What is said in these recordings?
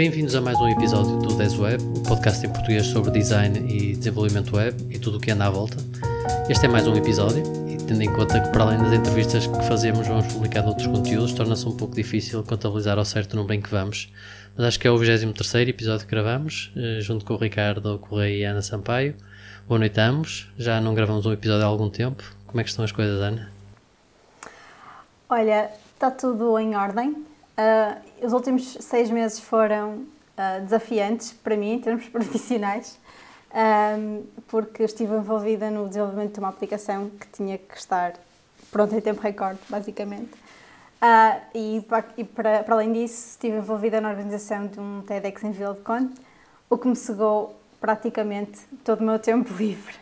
Bem-vindos a mais um episódio do Desweb, o podcast em português sobre design e desenvolvimento web e tudo o que anda à volta. Este é mais um episódio e tendo em conta que para além das entrevistas que fazemos vamos publicar outros conteúdos, torna-se um pouco difícil contabilizar ao certo o número em que vamos. Mas acho que é o 23 episódio que gravamos, eh, junto com o Ricardo Correia e a Ana Sampaio. Boa noite a ambos, já não gravamos um episódio há algum tempo. Como é que estão as coisas, Ana? Olha, está tudo em ordem. Uh, os últimos seis meses foram uh, desafiantes para mim, em termos profissionais, porque estive envolvida no desenvolvimento de uma aplicação que tinha que estar pronta em tempo recorde, basicamente. Uh, e, e para, para, além disso, estive envolvida na organização de um TEDx em Vila de Conde, o que me cegou praticamente todo o meu tempo livre.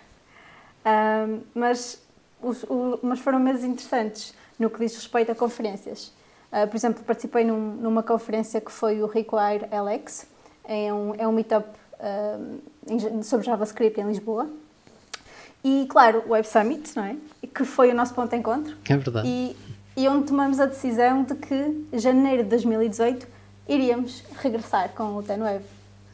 mas, os, o, mas foram meses interessantes no que diz respeito a conferências. Uh, por exemplo, participei num, numa conferência que foi o Require LX, é um, é um meetup uh, sobre JavaScript em Lisboa. E, claro, o Web Summit, não é? Que foi o nosso ponto de encontro. É verdade. E, e onde tomamos a decisão de que, janeiro de 2018, iríamos regressar com o TenWeb.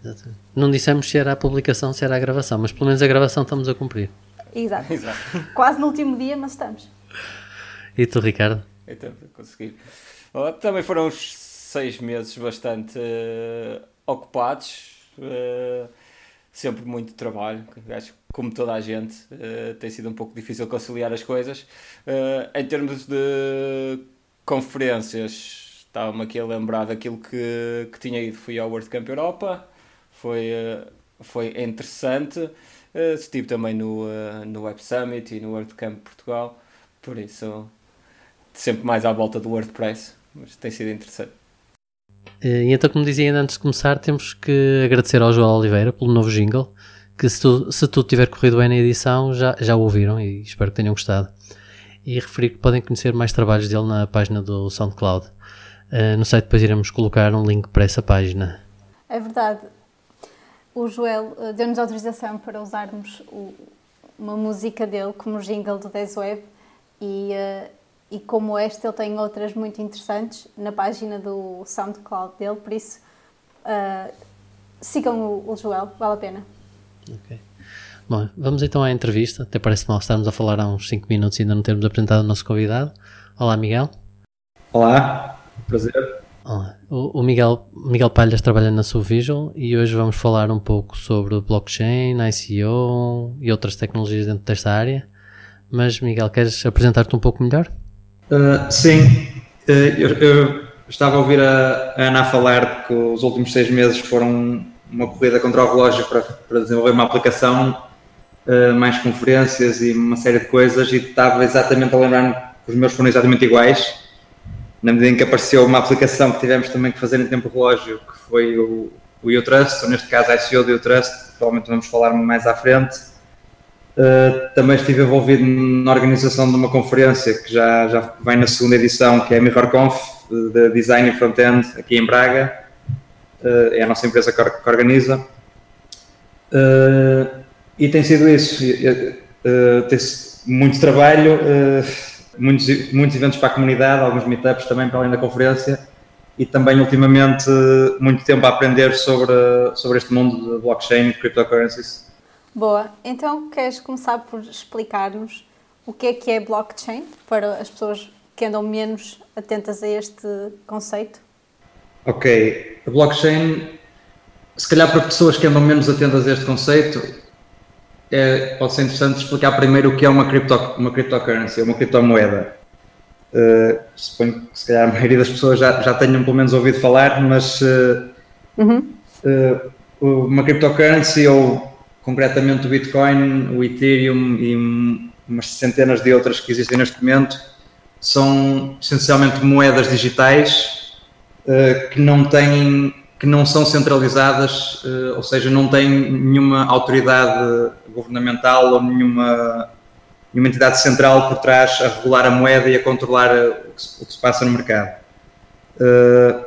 Exatamente. Não dissemos se era a publicação, se era a gravação, mas pelo menos a gravação estamos a cumprir. Exato. Exato. Quase no último dia, mas estamos. E tu, Ricardo? Então, consegui. Oh, também foram uns seis meses bastante uh, ocupados, uh, sempre muito trabalho. Acho que, como toda a gente, uh, tem sido um pouco difícil conciliar as coisas. em termos de conferências, estava-me aqui a lembrar daquilo que, que tinha ido. Fui ao World Camp Europa, foi, foi interessante. estive também no, no Web Summit e no World Camp Portugal, por isso sempre mais à volta do WordPress, mas tem sido interessante. E então, como dizia ainda antes de começar, temos que agradecer ao João Oliveira pelo novo jingle, que se, tu, se tudo tiver corrido bem na edição, já, já o ouviram e espero que tenham gostado. E referir que podem conhecer mais trabalhos dele na página do SoundCloud. Uh, no site depois iremos colocar um link para essa página. É verdade. O Joel uh, deu-nos autorização para usarmos o, uma música dele como jingle do Desweb e uh, e como este, ele tem outras muito interessantes na página do SoundCloud dele, por isso uh, sigam o, o, Joel, vale a pena. Ok. Bom, vamos então à entrevista. Até parece mal estarmos a falar há uns 5 minutos e ainda não termos apresentado o nosso convidado. Olá, Miguel. Olá, prazer. Olá. O, o Miguel, Miguel Palhas trabalha na Subvisual e hoje vamos falar um pouco sobre blockchain, ICO e outras tecnologias dentro desta área. Mas, Miguel, queres apresentar-te um pouco melhor? Uh, sim, uh, eu, eu, estava a ouvir a, a Ana falar que os últimos seis meses foram uma corrida contra o relógio para, para desenvolver uma aplicação, uh, mais conferências e uma série de coisas, e estava exatamente a lembrar que os meus foram exatamente iguais, na medida em que apareceu uma aplicação que tivemos também que fazer em tempo relógio, que foi o, o U-Trust, ou neste caso a ICO do U-Trust, provavelmente vamos falar mais à frente Uh, também estive envolvido na organização de uma conferência que já, já vem na segunda edição, que é a MirrorConf, de Design e Frontend, aqui em Braga. Uh, é a nossa empresa que, organiza. Uh, e tem sido isso. tem muito trabalho, muitos, muitos eventos para a comunidade, alguns meetups também para além da conferência. E também, ultimamente, muito tempo a aprender sobre, sobre este mundo de blockchain e de cryptocurrencies. Boa. Então, queres começar por explicar-nos o que é que é blockchain para as pessoas que andam menos atentas a este conceito? Ok. A blockchain, se calhar para pessoas que andam menos atentas a este conceito, é, pode ser interessante explicar primeiro o que é uma, cripto, uma cryptocurrency, uma criptomoeda. Uh, suponho que se calhar a maioria das pessoas já, já tenham pelo menos ouvido falar, mas uh, uhum. uh, uma cryptocurrency ou concretamente o Bitcoin, o Ethereum e umas centenas de outras que existem neste momento, são essencialmente moedas digitais uh, que não têm que não são centralizadas, uh, ou seja, não têm nenhuma autoridade governamental ou nenhuma, nenhuma entidade central por trás a regular a moeda e a controlar eh, o que se, o que se passa no mercado. Uh,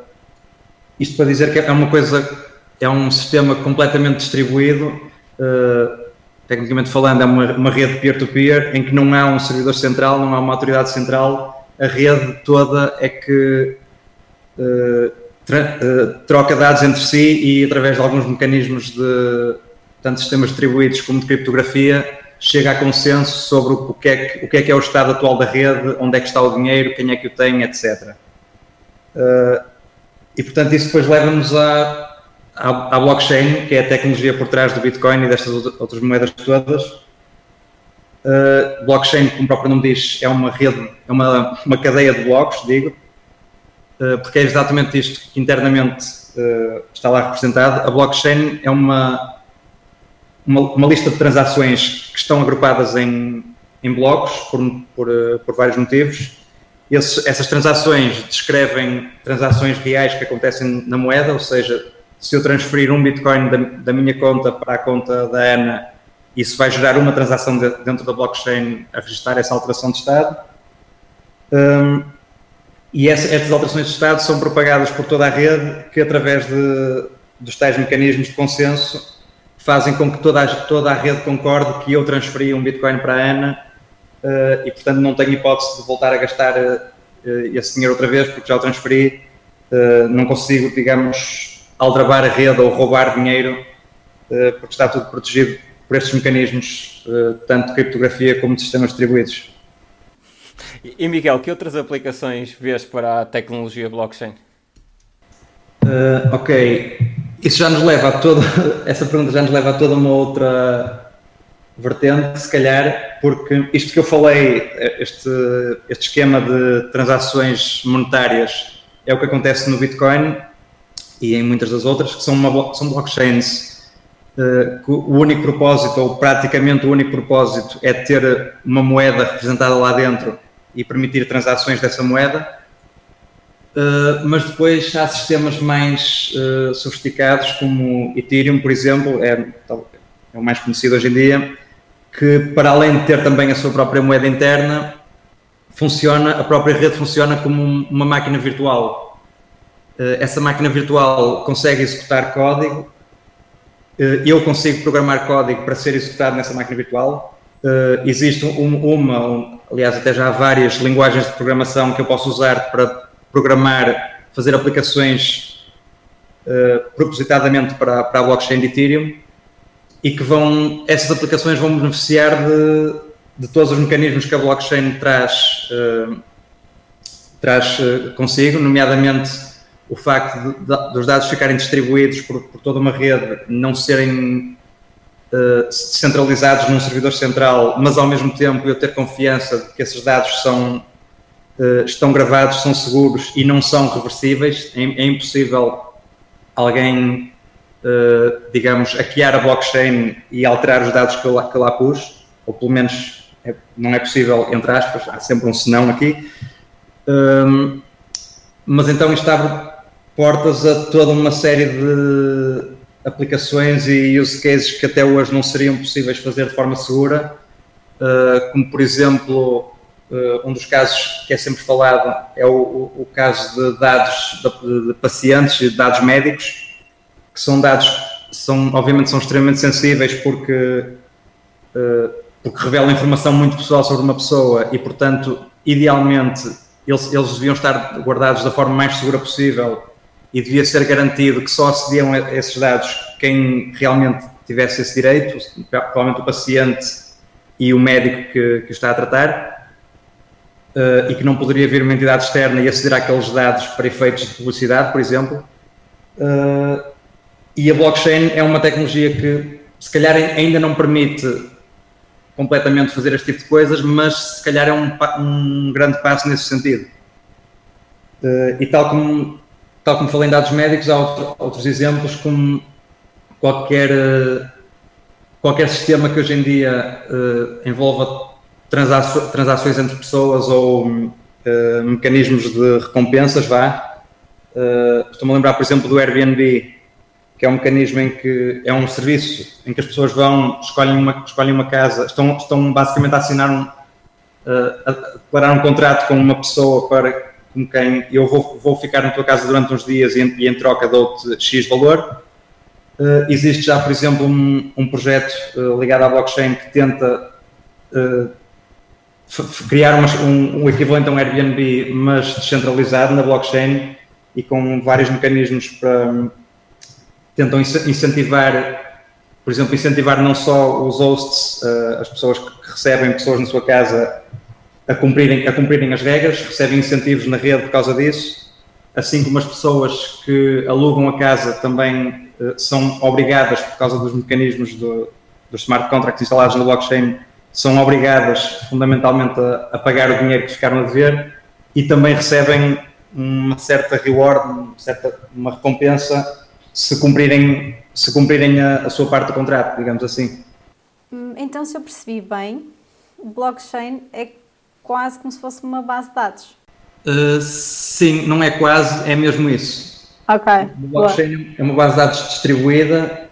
isto para dizer que é uma coisa, é um sistema completamente distribuído uh, tecnicamente falando, é uma, uma rede peer-to-peer, -peer, em que não há um servidor central, não há uma autoridade central, a rede toda é que uh, troca dados entre si e através de alguns mecanismos de tanto sistemas distribuídos como de criptografia chega a consenso sobre o que, é que, o que é que é o estado atual da rede, onde é que está o dinheiro, quem é que o tem, etc. Uh, e portanto isso depois leva-nos à, à, blockchain, que é a tecnologia por trás do Bitcoin e destas outras moedas todas. Uh, blockchain, como o próprio nome diz, é uma rede, é uma, uma cadeia de blocos, digo, uh, porque é exatamente isto que internamente está lá representado. A blockchain é uma uma, uma, lista de transações que estão agrupadas em, em blocos por, por, por vários motivos. Esse, essas transações descrevem transações reais que acontecem na moeda, ou seja, se eu transferir um Bitcoin da, da minha conta para a conta da Ana, isso vai gerar uma transação de, dentro da blockchain a registrar essa alteração de estado. Um, e essa, essas alterações de estado são propagadas por toda a rede, que através de, dos tais mecanismos de consenso fazem com que toda a, toda a rede concorde que eu transferi um Bitcoin para a Ana uh, e, portanto, não tenho hipótese de voltar a gastar uh, esse dinheiro outra vez porque já o transferi. Uh, não consigo, digamos, aldrabar a rede ou roubar dinheiro porque está tudo protegido por estes mecanismos, tanto de criptografia como de sistemas distribuídos. E Miguel, que outras aplicações vês para a tecnologia blockchain? Uh, ok, isso já nos leva a toda, essa pergunta já nos leva a toda uma outra vertente, se calhar, porque isto que eu falei, este, este esquema de transações monetárias é o que acontece no Bitcoin e em muitas das outras, que são, uma, são blockchains uh, que o único propósito, ou praticamente o único propósito, é ter uma moeda representada lá dentro e permitir transações dessa moeda Uh, mas depois há sistemas mais uh, sofisticados, como Ethereum, por exemplo, é, é, o mais conhecido hoje em dia, que para além de ter também a sua própria moeda interna, funciona, a própria rede funciona como uma máquina virtual. Uh, essa máquina virtual consegue executar código, eu consigo programar código para ser executado nessa máquina virtual. existe um, uma, um, aliás, até já há várias linguagens de programação que eu posso usar para programar, fazer aplicações uh, propositadamente para, para a blockchain de Ethereum e que vão, essas aplicações vão beneficiar de, de todos os mecanismos que a blockchain traz, uh, traz consigo, nomeadamente o facto de, dos dados ficarem distribuídos por, por, toda uma rede, não serem uh, centralizados num servidor central, mas ao mesmo tempo eu ter confiança de que esses dados são uh, estão gravados, são seguros e não são reversíveis. É, é impossível alguém, uh, digamos, hackear a blockchain e alterar os dados que eu lá, que eu lá pus, ou pelo menos é, não é possível, entre aspas, há sempre um senão aqui. Um, mas então isto abre portas a toda uma série de aplicações e use cases que até hoje não seriam possíveis fazer de forma segura, uh, como por exemplo Uh, um dos casos que é sempre falado é o, o, caso de dados de, pacientes e dados médicos, que são dados, são, obviamente são extremamente sensíveis porque, uh, porque revelam informação muito pessoal sobre uma pessoa e, portanto, idealmente eles, eles deviam estar guardados da forma mais segura possível e devia ser garantido que só acediam a esses dados quem realmente tivesse esse direito, provavelmente o paciente e o médico que, que está a tratar uh, e que não poderia vir uma entidade externa e aceder àqueles dados para efeitos de publicidade, por exemplo. Uh, e a blockchain é uma tecnologia que se calhar ainda não permite completamente fazer este tipo de coisas, mas se calhar é um, um grande passo nesse sentido. Uh, e tal como, tal como falei em dados médicos, há outro, outros exemplos, como qualquer, uh, qualquer sistema que hoje em dia uh, envolva transações, transações entre pessoas ou uh, mecanismos de recompensas, vá. Uh, Estou-me a lembrar, por exemplo, do Airbnb, que é um mecanismo em que é um serviço em que as pessoas vão, escolhem uma, escolhem uma casa, estão, estão basicamente a assinar um, uh, a declarar um contrato com uma pessoa para com quem eu vou, vou ficar na tua casa durante uns dias e e em troca dou-te X valor. Uh, existe já, por exemplo, um, um projeto uh, ligado à blockchain que tenta uh, criar uma, um, um, equivalente a um Airbnb, mas descentralizado na blockchain e com vários mecanismos para tentam incentivar, por exemplo, incentivar não só os hosts, as pessoas que recebem pessoas na sua casa a cumprirem, a cumprirem as regras, recebem incentivos na rede por causa disso, assim como as pessoas que alugam a casa também uh, são obrigadas, por causa dos mecanismos do, dos smart contracts instalados no blockchain, são obrigadas fundamentalmente a, a pagar o dinheiro que ficaram a dever e também recebem uma certa reward, uma, certa, uma recompensa se cumprirem, se cumprirem a, a sua parte do contrato, digamos assim. Hum, então, se eu percebi bem, blockchain é quase como se fosse uma base de dados. Uh, sim, não é quase, é mesmo isso. Ok. O blockchain Boa. é uma base de dados distribuída,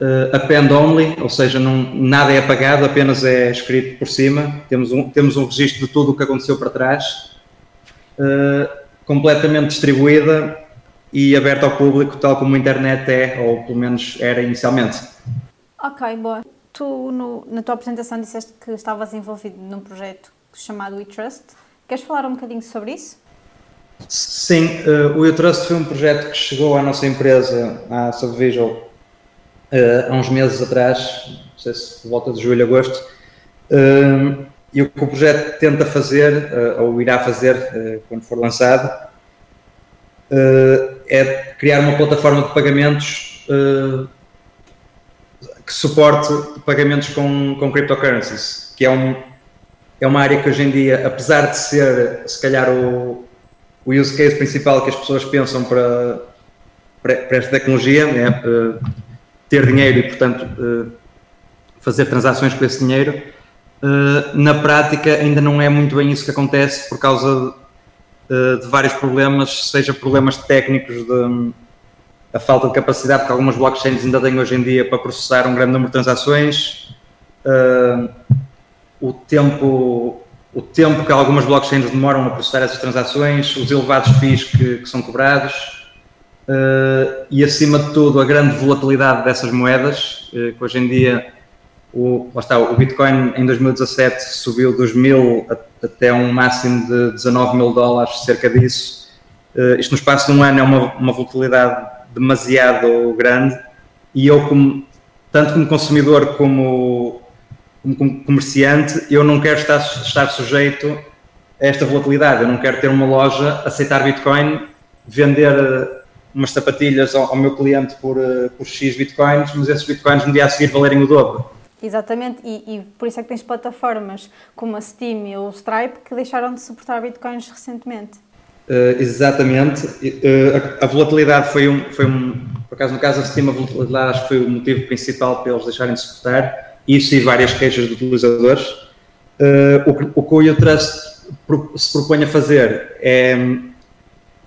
uh, append only, ou seja, não, nada é apagado, apenas é escrito por cima. Temos um, temos um registro de tudo o que aconteceu para trás, uh, completamente distribuída e aberta ao público, tal como a internet é, ou pelo menos era inicialmente. Ok, boa. Tu, no, na tua apresentação, disseste que estavas envolvido num projeto chamado WeTrust. Queres falar um bocadinho sobre isso? Sim, uh, o WeTrust foi um projeto que chegou à nossa empresa, à Subvisual, uh, há uns meses atrás, não sei se por volta de julho, agosto, uh, e o que o projeto tenta fazer, ou irá fazer quando for lançado, uh, é criar uma plataforma de pagamentos uh, que suporte pagamentos com, com cryptocurrencies, que é, um, é uma área que hoje em dia, apesar de ser se calhar o, o use case principal que as pessoas pensam para, para, para esta tecnologia, né, uh, ter dinheiro e, portanto, fazer transações com esse dinheiro, na prática ainda não é muito bem isso que acontece por causa eh, de vários problemas, seja problemas técnicos de a falta de capacidade que algumas blockchains ainda têm hoje em dia para processar um grande número de transações, o tempo o tempo que algumas blockchains demoram a processar essas transações, os elevados FIIs que, que são cobrados uh, e, acima de tudo, a grande volatilidade dessas moedas, uh, que hoje em dia o, está, o Bitcoin em 2017 subiu dos mil até um máximo de 19 mil dólares, cerca disso. Uh, isto no espaço de um ano é uma, uma volatilidade demasiado grande e eu, como, tanto como consumidor como, como comerciante, eu não quero estar, estar sujeito a esta volatilidade. Eu não quero ter uma loja, aceitar Bitcoin, vender eh, umas sapatilhas ao, ao meu cliente por, eh, por X Bitcoins, mas esses Bitcoins no dia a seguir valerem o dobro. Exatamente, e, e, por isso é que tens plataformas como a Steam ou o Stripe que deixaram de suportar bitcoins recentemente. Uh, exatamente, uh, a, a, volatilidade foi um, foi um, por acaso no caso da Steam a volatilidade acho que foi o motivo principal para eles deixarem de suportar, isso e várias queixas de utilizadores. Uh, o, o que o se propõe a fazer é,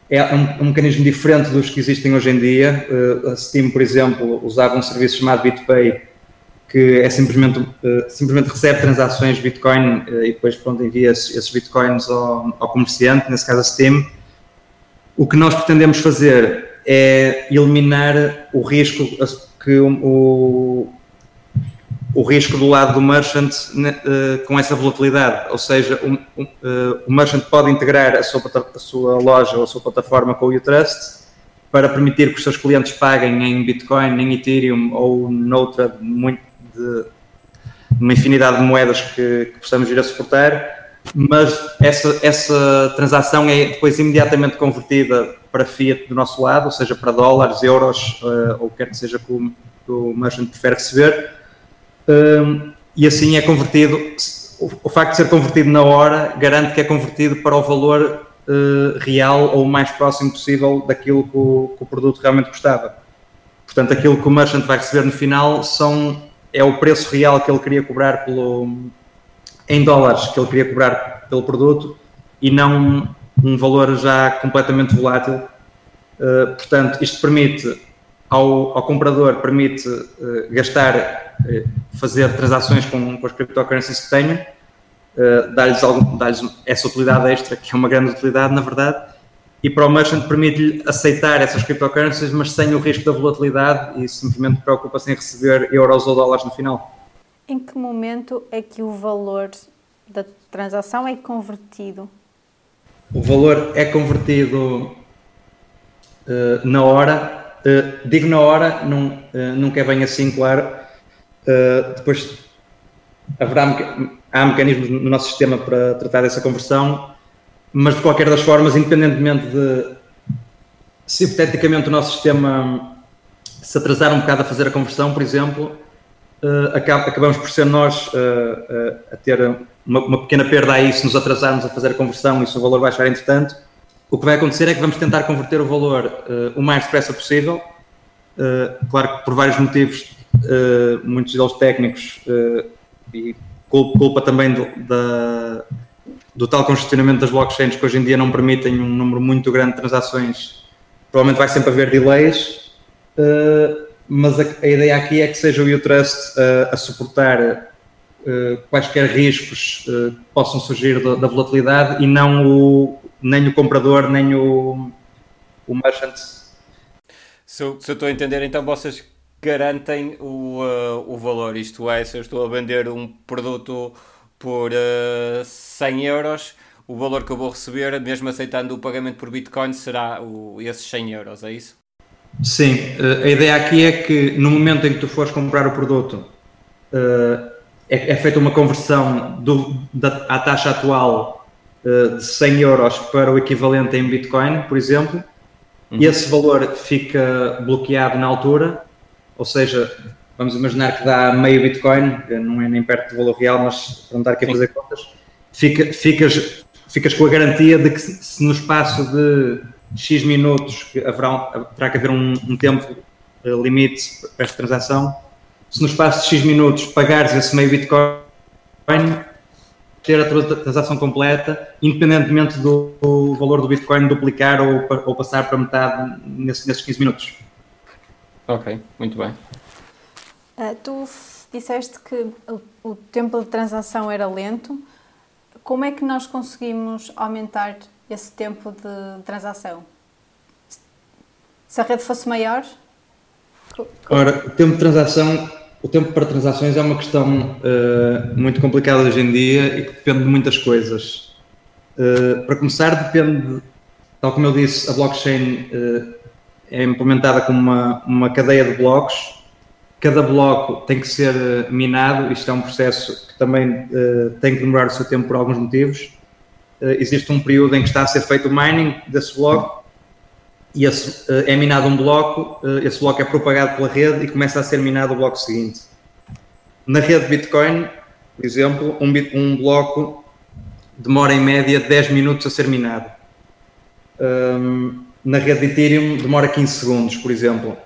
é um, um, mecanismo diferente dos que existem hoje em dia. a Steam, por exemplo, usava um serviço chamado BitPay, que é simplesmente, uh, simplesmente recebe transações Bitcoin uh, e depois pronto, envia esses, esses Bitcoins ao, ao, comerciante, nesse caso a Steam. O que nós pretendemos fazer é eliminar o risco que o, o risco do lado do merchant uh, com essa volatilidade, ou seja, o, o merchant pode integrar a sua, a sua loja ou a sua plataforma com o U-Trust para permitir que os seus clientes paguem em Bitcoin, em Ethereum ou noutra muito de uma infinidade de moedas que, que possamos vir a suportar, mas essa, essa transação é depois imediatamente convertida para fiat do nosso lado, ou seja, para dólares, euros, uh, ou quer que seja que o, que o merchant prefere receber, um, e assim é convertido, o, facto de ser convertido na hora garante que é convertido para o valor uh, real ou o mais próximo possível daquilo que o, que o produto realmente custava. Portanto, aquilo que o merchant vai receber no final são é o preço real que ele queria cobrar pelo, em dólares que ele queria cobrar pelo produto e não um valor já completamente volátil. Uh, portanto, isto permite ao, ao comprador permite uh, gastar, fazer transações com, com as cryptocurrencies que tenho, dar-lhes dar essa utilidade extra, que é uma grande utilidade, na verdade, e para o merchant permite-lhe aceitar essas cryptocurrencies, mas sem o risco da volatilidade e simplesmente preocupa-se em receber euros ou dólares no final. Em que momento é que o valor da transação é convertido? O valor é convertido uh, na hora. Uh, digo na hora, não, nunca é bem assim, claro. Depois haverá há mecanismos no nosso sistema para tratar dessa conversão, mas de qualquer das formas, independentemente de se hipoteticamente o nosso sistema se atrasar um bocado a fazer a conversão, por exemplo, uh, acabamos por ser nós uh, uh, a ter uma, uma, pequena perda aí se nos atrasarmos a fazer a conversão e se o valor baixar entretanto. O que vai acontecer é que vamos tentar converter o valor o mais depressa possível, claro que por vários motivos, muitos deles técnicos e culpa também do, da, do tal congestionamento das blockchains que hoje em dia não permitem um número muito grande de transações, provavelmente vai sempre haver delays uh, mas a, a, ideia aqui é que seja o U-Trust uh, a suportar uh, quaisquer riscos que possam surgir da, da, volatilidade e não o, nem o comprador, nem o, o merchant. Se se eu estou a entender, então vocês garantem o, o valor, isto é, se eu estou a vender um produto por uh, 100 euros, o valor que eu vou receber, mesmo aceitando o pagamento por Bitcoin, será o, esses 100 euros, é isso? Sim, eh, a ideia aqui é que no momento em que tu fores comprar o produto, eh, é, é feita uma conversão do, da, à taxa atual eh, de 100 euros para o equivalente em Bitcoin, por exemplo, uhum. e esse valor fica bloqueado na altura, ou seja, vamos imaginar que dá meio Bitcoin, não é nem perto do valor real, mas para não estar aqui a fazer contas, fica, ficas, ficas com a garantia de que se no espaço de X minutos, haverá, terá que haver um, um tempo uh, limite para esta transação. Se no espaço de X minutos pagares esse meio Bitcoin, ter a transação completa, independentemente do, do valor do Bitcoin duplicar ou, ou passar para metade nesse, nesses 15 minutos. Ok, muito bem. Uh, tu disseste que o, o tempo de transação era lento. Como é que nós conseguimos aumentar esse tempo de transação? Se a rede fosse maior? Ora, o tempo de transação, o tempo para transações é uma questão uh, muito complicada hoje em dia e que depende de muitas coisas. Uh, para começar, depende, tal como eu disse, a blockchain uh, é implementada como uma, uma cadeia de blocos. Cada bloco tem que ser minado, isto é um processo que também tem que demorar o seu tempo por alguns motivos uh, existe um período em que está a ser feito o mining desse bloco e esse, uh, é minado um bloco, uh, esse bloco é propagado pela rede e começa a ser minado o bloco seguinte. Na rede Bitcoin, por exemplo, um, um bloco demora em média 10 minutos a ser minado. Um, na rede Ethereum demora 15 segundos, por exemplo.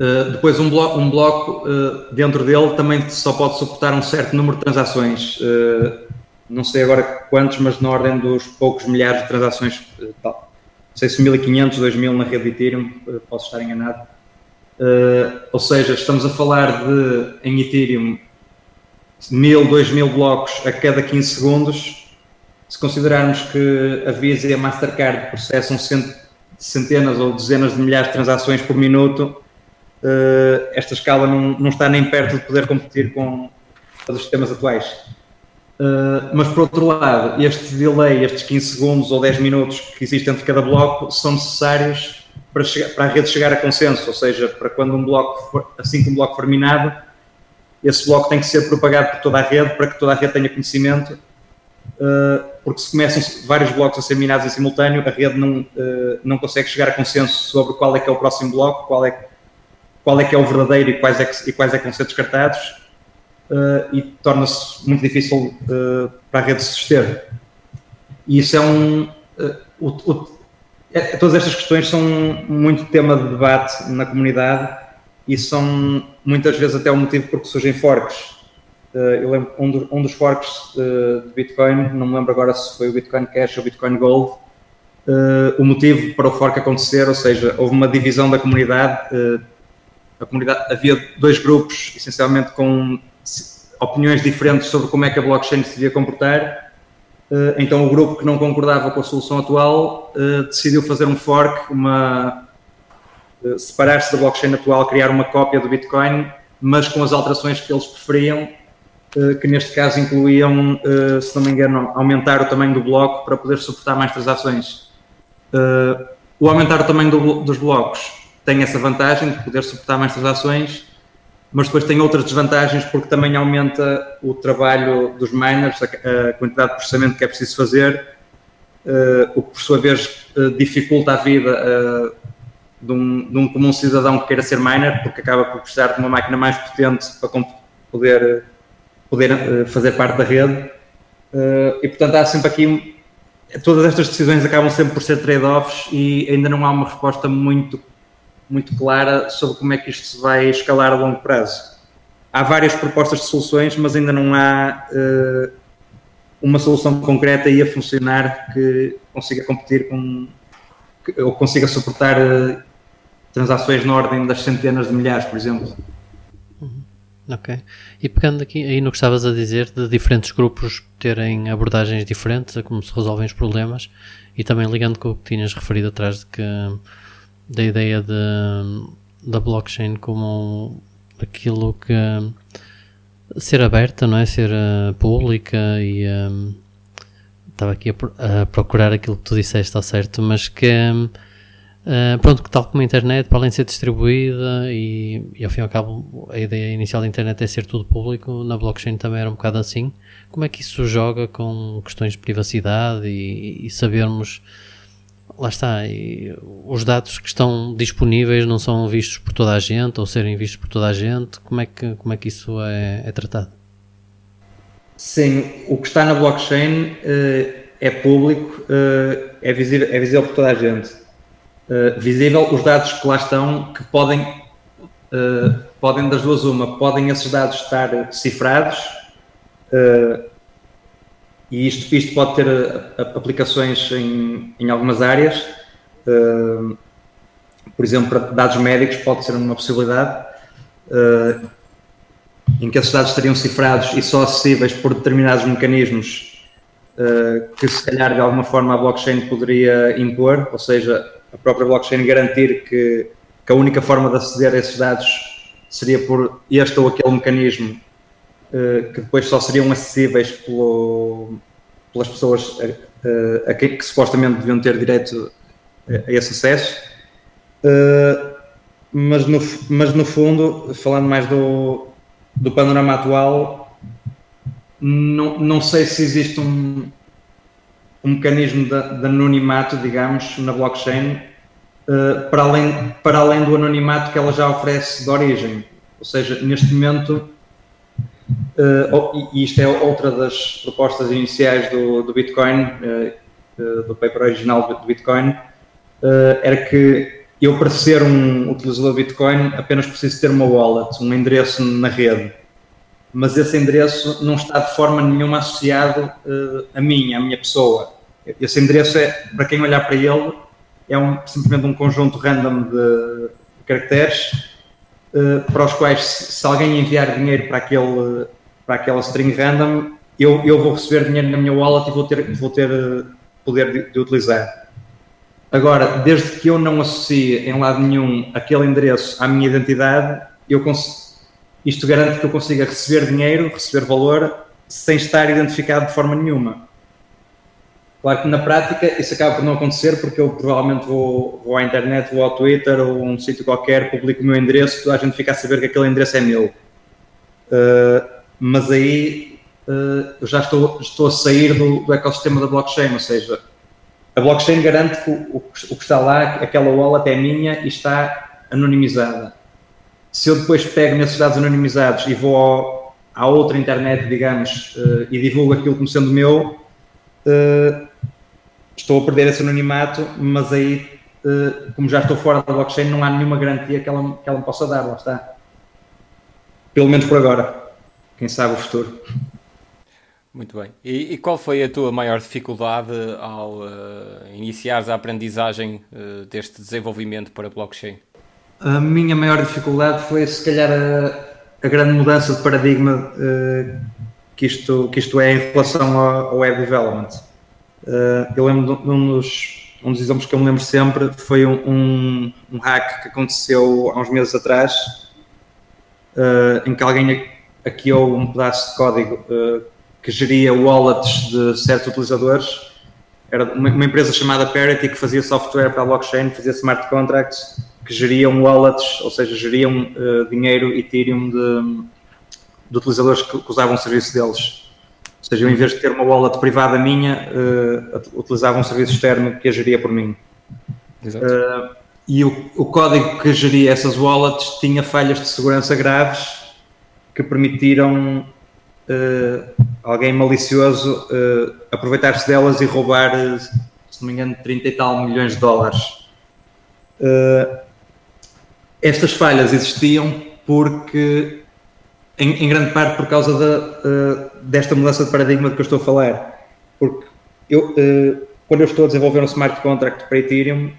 Uh, depois um bloco, um bloco uh, dentro dele também só pode suportar um certo número de transações. Uh, não sei agora quantos, mas na ordem dos poucos milhares de transações, tal. não sei se 1500, 2000 na rede Ethereum, eh, posso estar enganado. Ou seja, estamos a falar de, em Ethereum, 1000, 2000 blocos a cada 15 segundos. Se considerarmos que a Visa e a Mastercard processam centenas ou dezenas de milhares de transações por minuto, uh, esta escala não, não está nem perto de poder competir com os sistemas atuais. Uh, mas por outro lado, este delay, estes 15 segundos ou 10 minutos que existem entre cada bloco, são necessários para, chegar, para a rede chegar a consenso, ou seja, para quando um bloco, for, assim que um bloco for minado, esse bloco tem que ser propagado por toda a rede para que toda a rede tenha conhecimento, porque se começam vários blocos a ser minados em simultâneo, a rede não, uh, não consegue chegar a consenso sobre qual é que é o próximo bloco, qual é, qual é que é o verdadeiro e quais é que, e quais é que vão ser descartados uh, e torna-se muito difícil para a rede se suster. E isso é um. O, o, é, todas estas questões são muito tema de debate na comunidade e são muitas vezes até o motivo porque surgem forks. Eu lembro um, do, um dos forks de Bitcoin, não me lembro agora se foi o Bitcoin Cash ou o Bitcoin Gold, o motivo para o fork acontecer, ou seja, houve uma divisão da comunidade a comunidade havia dois grupos, essencialmente com opiniões diferentes sobre como é que a blockchain se devia comportar. Eh, então o grupo que não concordava com a solução atual eh, decidiu fazer um fork, uma eh, separar-se da blockchain atual, criar uma cópia do Bitcoin, mas com as alterações que eles preferiam, que neste caso incluíam, se não me engano, aumentar o tamanho do bloco para poder suportar mais transações. o aumentar o tamanho do, dos blocos tem essa vantagem de poder suportar mais transações, mas depois tem outras desvantagens porque também aumenta o trabalho dos miners, a, quantidade de processamento que é preciso fazer, o que por sua vez dificulta a vida de, um, de um comum cidadão que queira ser miner, porque acaba por precisar de uma máquina mais potente para poder, poder fazer parte da rede. e portanto há sempre aqui todas estas decisões acabam sempre por ser trade-offs e ainda não há uma resposta muito muito clara sobre como é que isto se vai escalar a longo prazo. Há várias propostas de soluções, mas ainda não há uh, uma solução concreta e a funcionar que consiga competir com que, ou consiga suportar uh, transações na ordem das centenas de milhares, por exemplo. Ok. E pegando aqui aí no que estavas a dizer de diferentes grupos terem abordagens diferentes a como se resolvem os problemas e também ligando com o que tinhas referido atrás de que da ideia de, da blockchain como aquilo que ser aberta, não é? Ser uh, pública e um, estava aqui a, a, procurar aquilo que tu disseste ao certo, mas que uh, pronto, que tal como a internet, para além de ser distribuída e, e ao fim e ao cabo a ideia inicial da internet é ser tudo público, na blockchain também era um bocado assim. Como é que isso joga com questões de privacidade e, e sabermos lá está, os dados que estão disponíveis não são vistos por toda a gente ou serem vistos por toda a gente, como é que, como é que isso é, é tratado? Sim, o que está na blockchain uh, é público, uh, é, visível, é visível por toda a gente. Uh, visível os dados que lá estão, que podem, podem das duas uma, podem esses dados estar cifrados, e isto, isto pode ter eh, aplicações em, em algumas áreas. Uh, por exemplo, para dados médicos pode ser uma possibilidade uh, em que esses dados estariam cifrados e só acessíveis por determinados mecanismos uh, que se calhar de alguma forma a blockchain poderia impor, ou seja, a própria blockchain garantir que, que a única forma de aceder a esses dados seria por este ou aquele mecanismo eh, que depois só seriam acessíveis pelo, pelas pessoas a, a, que, que, supostamente deviam ter direito a, a esse acesso. Uh, mas, no, mas no fundo, falando mais do, do panorama atual, não, não sei se existe um, um mecanismo de, de anonimato, digamos, na blockchain, uh, para, além, para além do anonimato que ela já oferece de origem. Ou seja, neste momento Uh, e isto é outra das propostas iniciais do, do Bitcoin, uh, uh, do paper original do Bitcoin, era que eu, para ser um utilizador de Bitcoin, apenas preciso ter uma wallet, um endereço na rede. Mas esse endereço não está de forma nenhuma associado a mim, à minha pessoa. Esse endereço é, para quem olhar para ele, é um, simplesmente um conjunto random de caracteres para os quais, se alguém enviar dinheiro para aquele para aquela string random, eu, eu vou receber dinheiro na minha wallet e vou ter, vou ter eh, poder de, de utilizar. Agora, desde que eu não associe em lado nenhum aquele endereço à minha identidade, eu isto garante que eu consiga receber dinheiro, receber valor, sem estar identificado de forma nenhuma. Claro que na prática isso acaba por não acontecer porque eu provavelmente vou, vou à internet, vou ao Twitter ou um sítio qualquer, publico o meu endereço, toda a gente fica a saber que aquele endereço é meu. Uh, mas aí uh, eu já estou, estou a sair do, do, ecossistema da blockchain, ou seja, a blockchain garante que o, o que está lá, aquela wallet é minha e está anonimizada. Se eu depois pego nesses dados anonimizados e vou ao, à outra internet, digamos, uh, e divulgo aquilo como sendo meu, uh, estou a perder esse anonimato, mas aí, como já estou fora da blockchain, não há nenhuma garantia que ela, que ela me possa dar, lá está. Pelo menos por agora quem sabe o futuro. Muito bem. E, e qual foi a tua maior dificuldade ao uh, iniciares a aprendizagem uh, deste desenvolvimento para blockchain? A minha maior dificuldade foi, se calhar, a, a grande mudança de paradigma uh, que, isto, que isto é em relação ao, ao web development. Eu lembro de um dos, um dos exemplos que eu me lembro sempre foi um, um, um hack que aconteceu há uns meses atrás, em que alguém houve um pedaço de código uh, que geria wallets de certos utilizadores era uma, uma, empresa chamada Parity que fazia software para a blockchain, fazia smart contracts que geriam wallets, ou seja, geriam uh, dinheiro Ethereum de, de utilizadores que, que, usavam o serviço deles. Ou seja, eu, em vez de ter uma wallet privada minha, uh, utilizava um serviço externo que a geria por mim. Uh, e o, o, código que geria essas wallets tinha falhas de segurança graves que permitiram uh, alguém malicioso aproveitar-se delas e roubar, se não me engano, 30 e tal milhões de dólares. estas falhas existiam porque, em, em, grande parte, por causa da, desta mudança de paradigma de que eu estou a falar. Porque eu, quando eu estou a desenvolver um smart contract para Ethereum,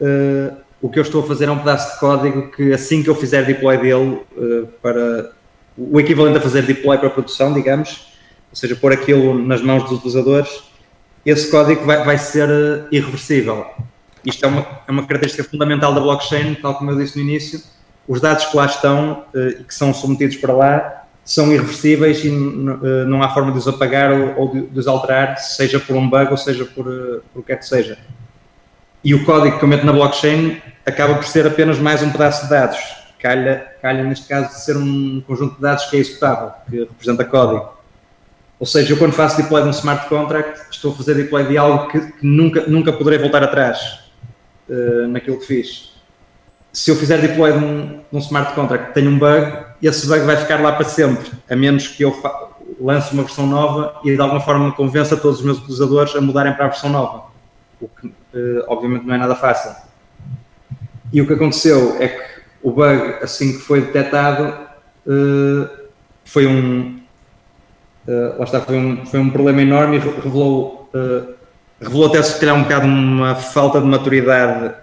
uh, o que eu estou a fazer é um pedaço de código que assim que eu fizer deploy dele uh, para o equivalente a fazer deploy para produção, digamos, ou seja, pôr aquilo nas mãos dos utilizadores, esse código vai, vai ser uh, irreversível. Isto é uma, é uma característica fundamental da blockchain, tal como eu disse no início. Os dados que lá estão e que são submetidos para lá são irreversíveis e não há forma de os apagar ou, de, os alterar, seja por um bug ou seja por, por o que é que seja e o código que eu meto na blockchain acaba por ser apenas mais um pedaço de dados. Calha, calha neste caso, de ser um conjunto de dados que é executável, que representa código. Ou seja, eu quando faço deploy de um smart contract, estou a fazer deploy de algo que, que nunca, nunca poderei voltar atrás uh, naquilo que fiz. Se eu fizer deploy de um, smart contract que tem um bug, esse bug vai ficar lá para sempre, a menos que eu lance uma versão nova e de alguma forma convença todos os meus utilizadores a mudarem para a versão nova. O que uh, obviamente não é nada fácil. E o que aconteceu é que o bug, assim que foi detectado, uh, foi um. Uh, lá está, foi um, foi um problema enorme e revelou, revelou até se calhar um bocado uma falta de maturidade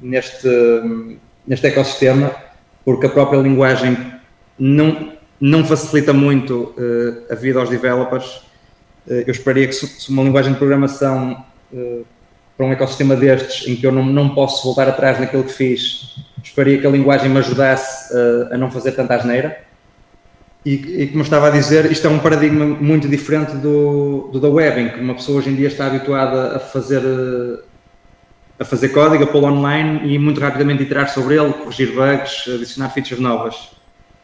neste, neste ecossistema, porque a própria linguagem não, não facilita muito a vida aos developers eh, eu esperaria que se uma linguagem de programação eh, para um ecossistema destes, em que eu não, não posso voltar atrás naquilo que fiz, esperaria que a linguagem me ajudasse a, não fazer tanta asneira. E, e, como estava a dizer, isto é um paradigma muito diferente do, do da web, em que uma pessoa hoje em dia está habituada a fazer, a fazer código, a pô-lo online e muito rapidamente iterar sobre ele, corrigir bugs, adicionar features novas.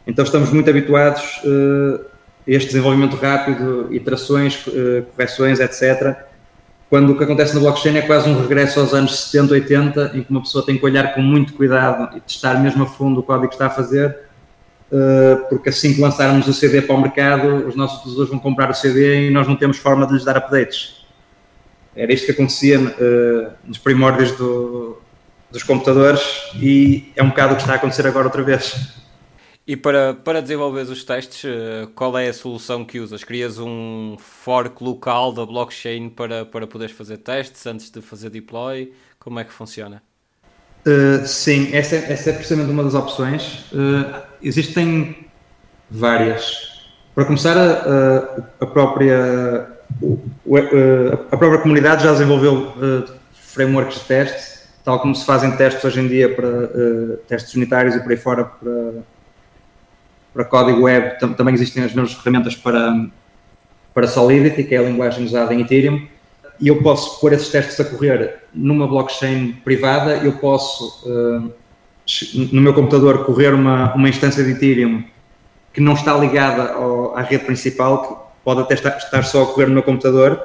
Então estamos muito habituados uh, este desenvolvimento rápido, iterações, eh, correções, etc. Quando o que acontece na blockchain é quase um regresso aos anos 70, 80, em que uma pessoa tem que olhar com muito cuidado e testar mesmo a fundo o código que está a fazer, eh, porque assim que lançarmos o CD para o mercado, os nossos utilizadores vão comprar o CD e nós não temos forma de lhes dar updates. Era isto que acontecia uh, nos primórdios do, dos computadores e é um bocado o que está a acontecer agora outra vez. E para, para desenvolver os testes, eh, qual é a solução que usas? Crias um fork local da blockchain para, para poderes fazer testes antes de fazer deploy? Como é que funciona? Uh, sim, essa, é, essa é precisamente uma das opções. Uh, existem várias. Para começar, a, a, própria, a própria comunidade já desenvolveu frameworks de teste, tal como se fazem testes hoje em dia para testes unitários e por aí fora para para código web. Tam, também existem as mesmas ferramentas para, para Solidity, que é a linguagem usada em Ethereum, e eu posso pôr esses testes a correr numa blockchain privada, eu posso, no meu computador, correr uma, uma instância de Ethereum que não está ligada ao, à rede principal, pode até estar, só a correr no meu computador,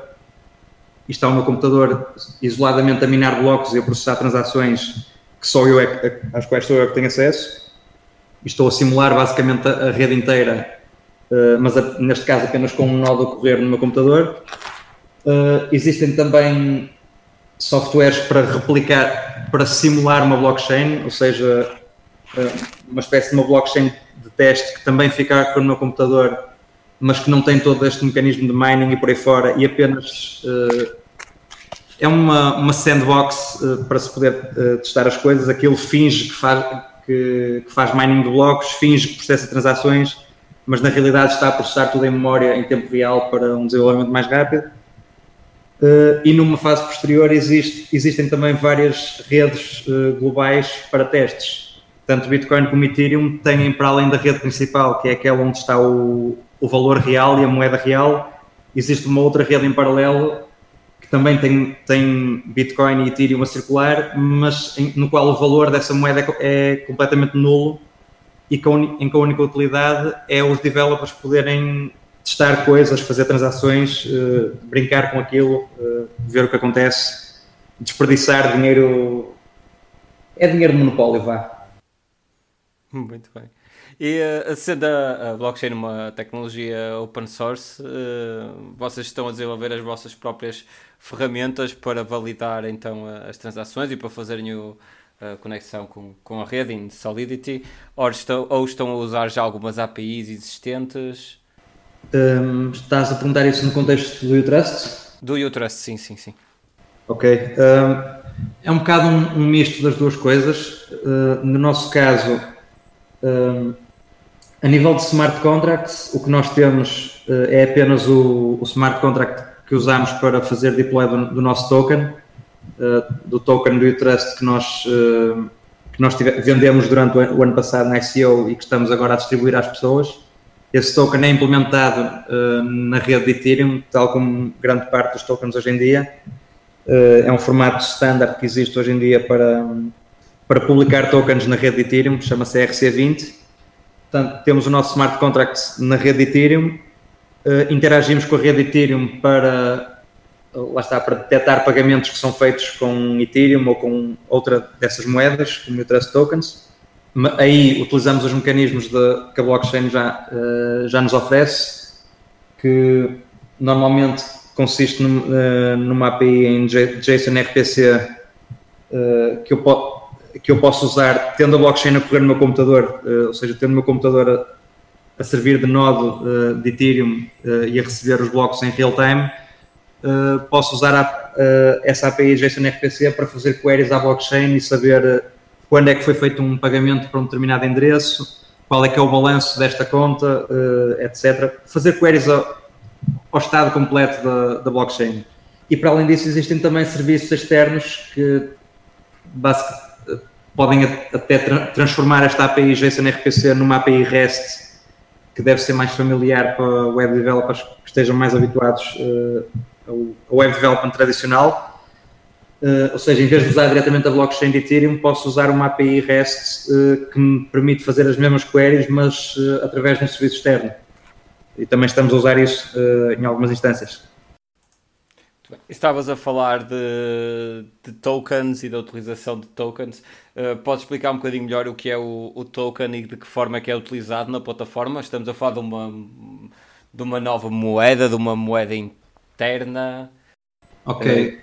e está o meu computador isoladamente a minar blocos e a processar transações que só eu é, às quais sou eu que tenho acesso, estou a simular basicamente a, rede inteira, uh, mas neste caso apenas com um nó a correr no meu computador. Uh, existem também softwares para replicar, para simular uma blockchain, ou seja, uh, uma espécie de uma blockchain de teste que também fica no meu computador, mas que não tem todo este mecanismo de mining e por aí fora, e apenas é uma, uma sandbox para se poder testar as coisas. Aquilo finge que faz, que, que faz mining de blocos, finge que processa transações, mas na realidade está a processar tudo em memória em tempo real para um desenvolvimento mais rápido. Uh, e numa fase posterior existe, existem também várias redes uh, globais para testes. Tanto Bitcoin como Ethereum têm, para além da rede principal, que é aquela onde está o, o valor real e a moeda real, existe uma outra rede em paralelo que também tem, tem Bitcoin e Ethereum a circular, mas em, no qual o valor dessa moeda é, é completamente nulo e com, em que a única utilidade é os developers poderem testar coisas, fazer transações, uh, brincar com aquilo, uh, ver o que acontece, desperdiçar dinheiro. É dinheiro de monopólio, vá. Muito bem. E uh, sendo a, blockchain uma tecnologia open source, uh, vocês estão a desenvolver as vossas próprias ferramentas para validar então as transações e para fazerem o, a conexão com, com a rede em Solidity, ou estão, ou estão a usar já algumas APIs existentes? Um, estás a perguntar isso no contexto do Utrust? Do Utrust, sim, sim, sim. Ok. Um, é um bocado um, um, misto das duas coisas. Uh, no nosso caso, um, a nível de smart contracts, o que nós temos uh, é apenas o, o, smart contract que usamos para fazer deploy do, do nosso token, uh, do token do Utrust que nós, que nós tive, vendemos durante o, o ano passado na ICO e que estamos agora a distribuir às pessoas esse token é implementado uh, na rede de Ethereum, tal como grande parte dos tokens hoje em dia. Uh, é um formato standard que existe hoje em dia para, para publicar tokens na rede de Ethereum, chama-se ERC20. Portanto, temos o nosso smart contract na rede de Ethereum, uh, interagimos com a rede de Ethereum para, lá está, para detectar pagamentos que são feitos com Ethereum ou com outra dessas moedas, como o Trust Tokens. Aí utilizamos os mecanismos de, que a blockchain já, uh, já nos oferece, que normalmente consiste num, numa API em JSON RPC que, eu po que eu posso usar tendo a blockchain a correr no meu computador, ou seja, tendo o meu computador a, a servir de nodo de Ethereum e a receber os blocos em real time. posso usar a, essa API JSON RPC para fazer queries à blockchain e saber quando é que foi feito um pagamento para um determinado endereço, qual é que é o balanço desta conta, uh, eh, etc. Fazer queries ao, ao estado completo da, da, blockchain. E para além disso existem também serviços externos que podem até tra transformar esta API JSON RPC numa API REST que deve ser mais familiar para web developers que estejam mais habituados uh, ao web development tradicional Uh, ou seja, em vez de usar diretamente a blockchain de Ethereum, posso usar uma API REST uh, que me permite fazer as mesmas queries, mas através de um serviço externo. E também estamos a usar isso em algumas instâncias. Estavas a falar de, de, tokens e da utilização de tokens. podes explicar um bocadinho melhor o que é o, o, token e de que forma é que é utilizado na plataforma? Estamos a falar de uma, de uma nova moeda, de uma moeda interna. Ok.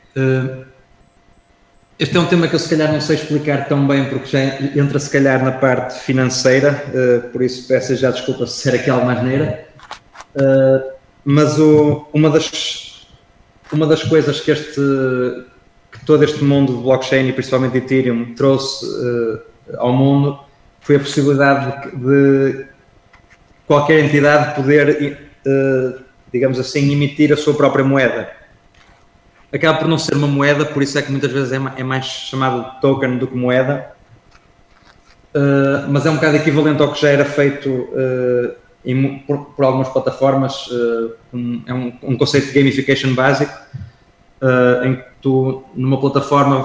Este é um tema que eu se calhar não sei explicar tão bem porque já entra se calhar na parte financeira, uh, por isso peço já desculpa se ser aqui alguma maneira. Uh, mas o, uma, das, uma das coisas que, este, que todo este mundo de blockchain e principalmente Ethereum trouxe uh, ao mundo foi a possibilidade de, de qualquer entidade poder, digamos assim, emitir a sua própria moeda. Acaba por não ser uma moeda, por isso é que muitas vezes é, é mais chamado token do que moeda, uh, mas é um bocado equivalente ao que já era feito uh, em, por, por, algumas plataformas, uh, um, é um, um, conceito de gamification básico, em que tu numa plataforma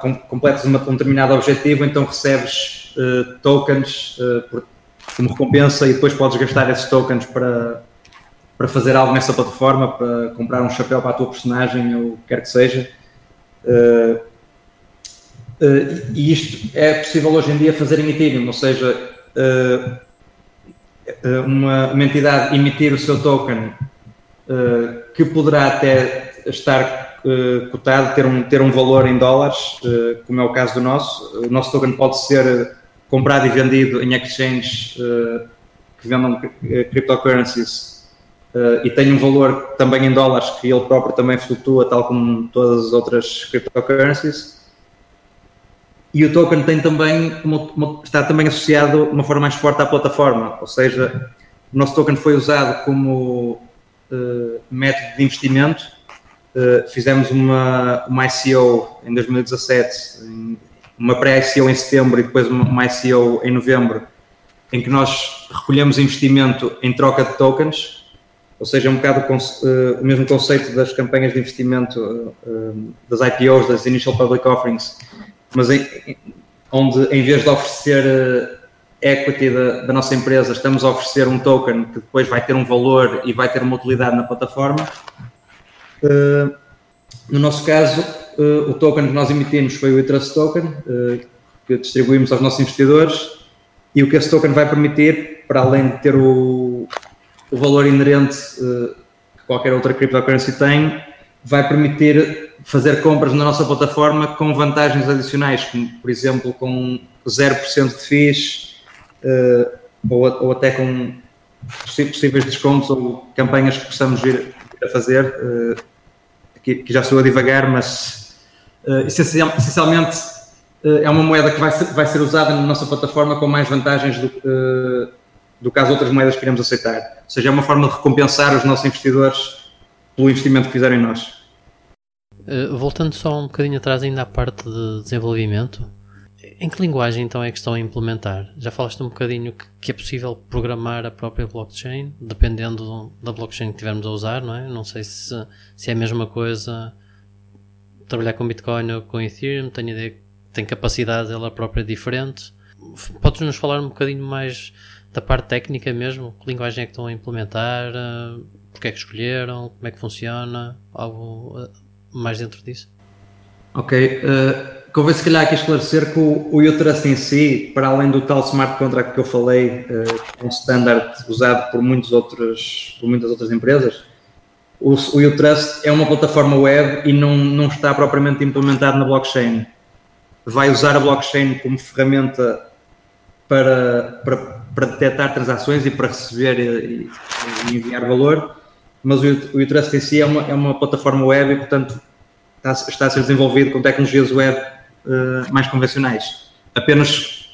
com, completas uma, um determinado objetivo, então recebes tokens por, como recompensa e depois podes gastar esses tokens para para fazer algo nessa plataforma, para comprar um chapéu para a tua personagem ou o que quer que seja. Uh, uh, e isto é possível hoje em dia fazer em Ethereum, ou seja, uh, uma, uma, entidade emitir o seu token que poderá até estar cotado, ter um, ter um valor em dólares, como é o caso do nosso. O nosso token pode ser comprado e vendido em exchanges que vendam cryptocurrencies Uh, e tem um valor também em dólares que ele próprio também flutua, tal como todas as outras cryptocurrencies. E o token tem também uma, uma, está também associado de uma forma mais forte à plataforma, ou seja, o nosso token foi usado como uh, método de investimento. Uh, fizemos uma, uma ICO em 2017, uma pré-ICO em setembro e depois uma, ICO em novembro, em que nós recolhemos investimento em troca de tokens ou seja, é um bocado o, mesmo conceito das campanhas de investimento, das IPOs, das Initial Public Offerings, mas em, onde em vez de oferecer equity da, da, nossa empresa, estamos a oferecer um token que depois vai ter um valor e vai ter uma utilidade na plataforma. Uh, no nosso caso, uh, o token que nós emitimos foi o Trust Token, uh, que distribuímos aos nossos investidores, e o que esse token vai permitir, para além de ter o, o valor inerente que qualquer outra cryptocurrency tem, vai permitir fazer compras na nossa plataforma com vantagens adicionais, como por exemplo com 0% de FIIs, uh, ou, ou, até com possíveis descontos ou campanhas que possamos vir a fazer. Uh, aqui, aqui, já estou a divagar, mas uh, essencialmente é uma moeda que vai ser, vai ser usada na nossa plataforma com mais vantagens do, do que as outras moedas que queremos aceitar. Ou seja, é uma forma de recompensar os nossos investidores pelo investimento que fizeram em nós. voltando só um bocadinho atrás ainda à parte de desenvolvimento, em que linguagem então é que estão a implementar? Já falaste um bocadinho que, que é possível programar a própria blockchain, dependendo da blockchain que estivermos a usar, não é? Não sei se, se é a mesma coisa trabalhar com Bitcoin ou com Ethereum, tenho ideia que tem capacidade ela própria diferente. Podes nos falar um bocadinho mais da parte técnica mesmo? Que linguagem é que estão a implementar? Porque é que escolheram? Como é que funciona? Algo eh, mais dentro disso? Ok. Uh Convém se calhar aqui esclarecer que o, o U-Trust em si, para além do tal smart contract que eu falei, uh, um standard usado por, muitos outros, por muitas outras empresas, o, o U-Trust é uma plataforma web e não, não está propriamente implementado na blockchain. Vai usar a blockchain como ferramenta para, para, para detectar transações e para receber e, e enviar valor, mas o, em si é uma, é uma plataforma web e, portanto, está, está a ser desenvolvido com tecnologias web uh, mais convencionais. Apenas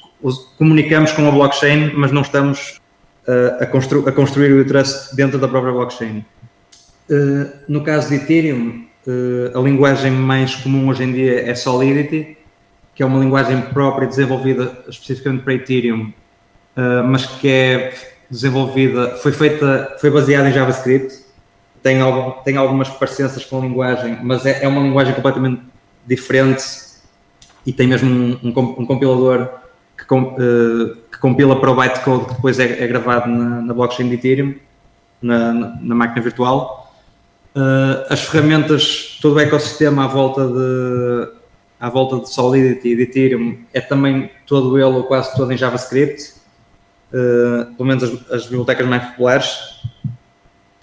comunicamos com a blockchain, mas não estamos uh, a, constru a, construir o trust dentro da própria blockchain. Uh, no caso de Ethereum, a linguagem mais comum hoje em dia é Solidity, que é uma linguagem própria desenvolvida especificamente para Ethereum, mas que é desenvolvida, foi feita, foi baseada em JavaScript, tem, tem algumas parecenças com a linguagem, mas é, é uma linguagem completamente diferente e tem mesmo um, um, um compilador que, com, uh, que, compila para o bytecode que depois é, é gravado na, na, blockchain de Ethereum, na, na, na máquina virtual. Uh, as ferramentas, todo o ecossistema à volta de, à volta de Solidity e de Ethereum é também todo ele ou quase todo em JavaScript, uh, pelo menos as, as, bibliotecas mais populares.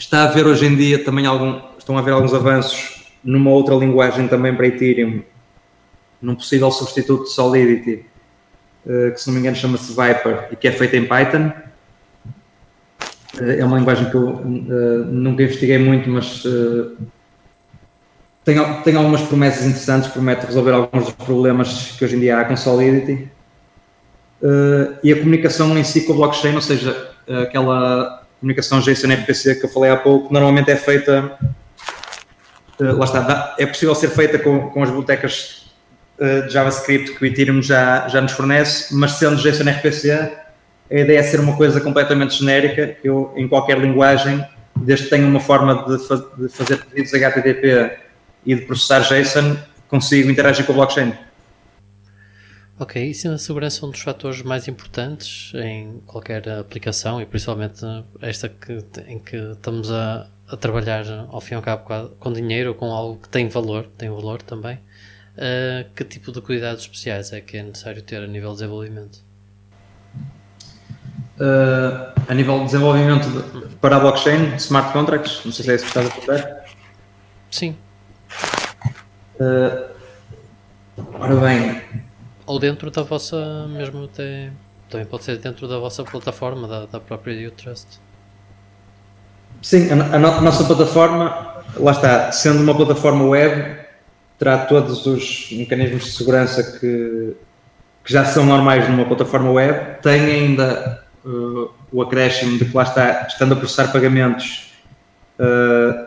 Está a haver hoje em dia também algum, estão a haver alguns avanços numa outra linguagem também para Ethereum, num possível substituto de Solidity, uh, que se não me engano chama-se Viper e que é feita em Python. Uh, é uma linguagem que eu uh, nunca investiguei muito, mas tem, tem algumas promessas interessantes, promete resolver alguns dos problemas que hoje em dia há com Solidity. e a comunicação em si com a blockchain, ou seja, aquela comunicação JSON-RPC que eu falei há pouco, normalmente é feita lá está, é possível ser feita com, com as bibliotecas uh, de JavaScript que o Ethereum já, já nos fornece, mas sendo RPC, a ideia é ser uma coisa completamente genérica, que eu, em qualquer linguagem, desde que tenha uma forma de, fa de fazer pedidos HTTP e de processar JSON, consigo interagir com a blockchain. Ok, isso a segurança é um dos fatores mais importantes em qualquer aplicação e principalmente esta que, em que estamos a, a trabalhar ao fim e ao cabo com dinheiro, com algo que tem valor, tem valor também. Uh, que tipo de cuidados especiais é que é necessário ter a nível de desenvolvimento? Uh, a nível de desenvolvimento de, para a blockchain, smart contracts, não sei se é isso que estás a perguntar. Sim. Uh, ora bem. Ou dentro da vossa, mesmo até. Também pode ser dentro da vossa plataforma, da, da própria Utrust. Sim, a, a, a nossa plataforma, lá está, sendo uma plataforma web, terá todos os mecanismos de segurança que, que já são normais numa plataforma web, tem ainda uh, o acréscimo de que lá está, estando a processar pagamentos, uh,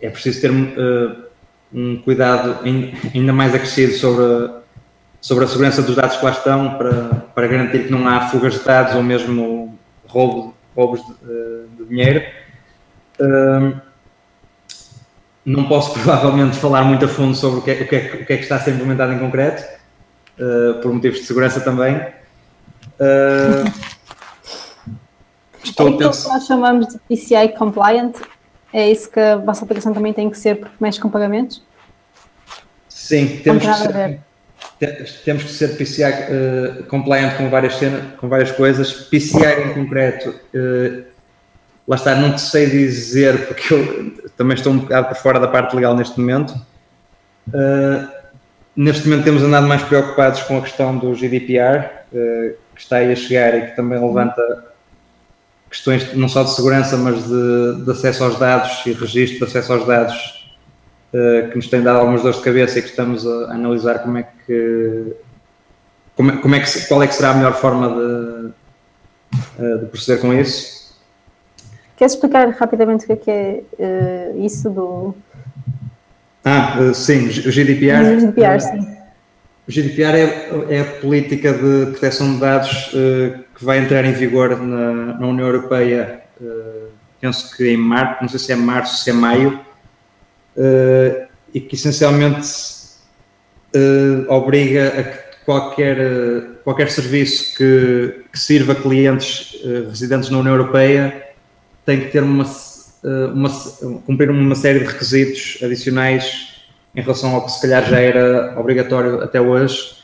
é preciso ter uh, um cuidado ainda mais acrescido sobre sobre a segurança dos dados que lá estão para, para garantir que não há fugas de dados ou mesmo roubo, roubos de, de dinheiro. Uh, não posso provavelmente falar muito a fundo sobre o que é, o que, é, o que, é que está a ser implementado em concreto, uh, por motivos de segurança também. Uh, estou é aquilo que nós chamamos de PCI compliant, é isso que a vossa aplicação também tem que ser porque mexe com pagamentos? Sim, temos que, ser, temos que ser PCI uh, compliant com várias, com várias coisas. PCI em concreto, uh, lá está, não te sei dizer, porque eu também estou um bocado por fora da parte legal neste momento. Uh, neste momento temos andado mais preocupados com a questão do GDPR, que está aí a chegar e que também levanta questões não só de segurança, mas de, de acesso aos dados e registro de acesso aos dados que nos tem dado algumas dores de cabeça e que estamos a, analisar como é que, como, é, como é que qual é que será a melhor forma de, uh, de proceder com isso. Queres explicar rapidamente o que é, é uh, isso do. Ah, sim, o GDPR. O GDPR, sim. O GDPR é, é, a política de proteção de dados uh, que vai entrar em vigor na, na União Europeia, uh, penso que em março, não sei se é março, se é maio, uh, e que essencialmente uh, obriga a que qualquer, uh, qualquer serviço que, que sirva clientes residentes na União Europeia tem que ter uma, uma, cumprir uma série de requisitos adicionais em relação ao que se calhar já era obrigatório até hoje,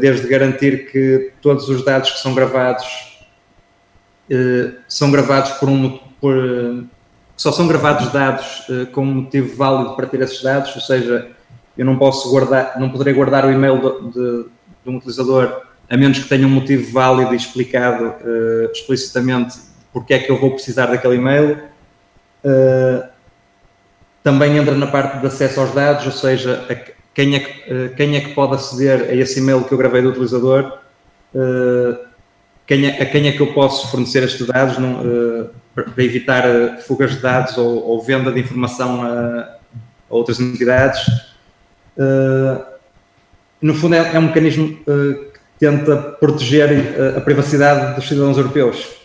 desde garantir que todos os dados que são gravados são gravados por um por, só são gravados dados uh, com um motivo válido para ter esses dados, ou seja, eu não posso guardar, não poderei guardar o e-mail de, de, de um utilizador a menos que tenha um motivo válido e explicado uh, explicitamente porque é que eu vou precisar daquele e-mail. Uh, também entra na parte de acesso aos dados, ou seja, a, quem, é que, quem é que pode aceder a esse e-mail que eu gravei do utilizador, quem é, a quem é que eu posso fornecer estes dados, não, para evitar eh, fugas de dados ou, ou venda de informação a, a outras entidades. Uh, no fundo, é, é um mecanismo uh, que tenta proteger a, a privacidade dos cidadãos europeus.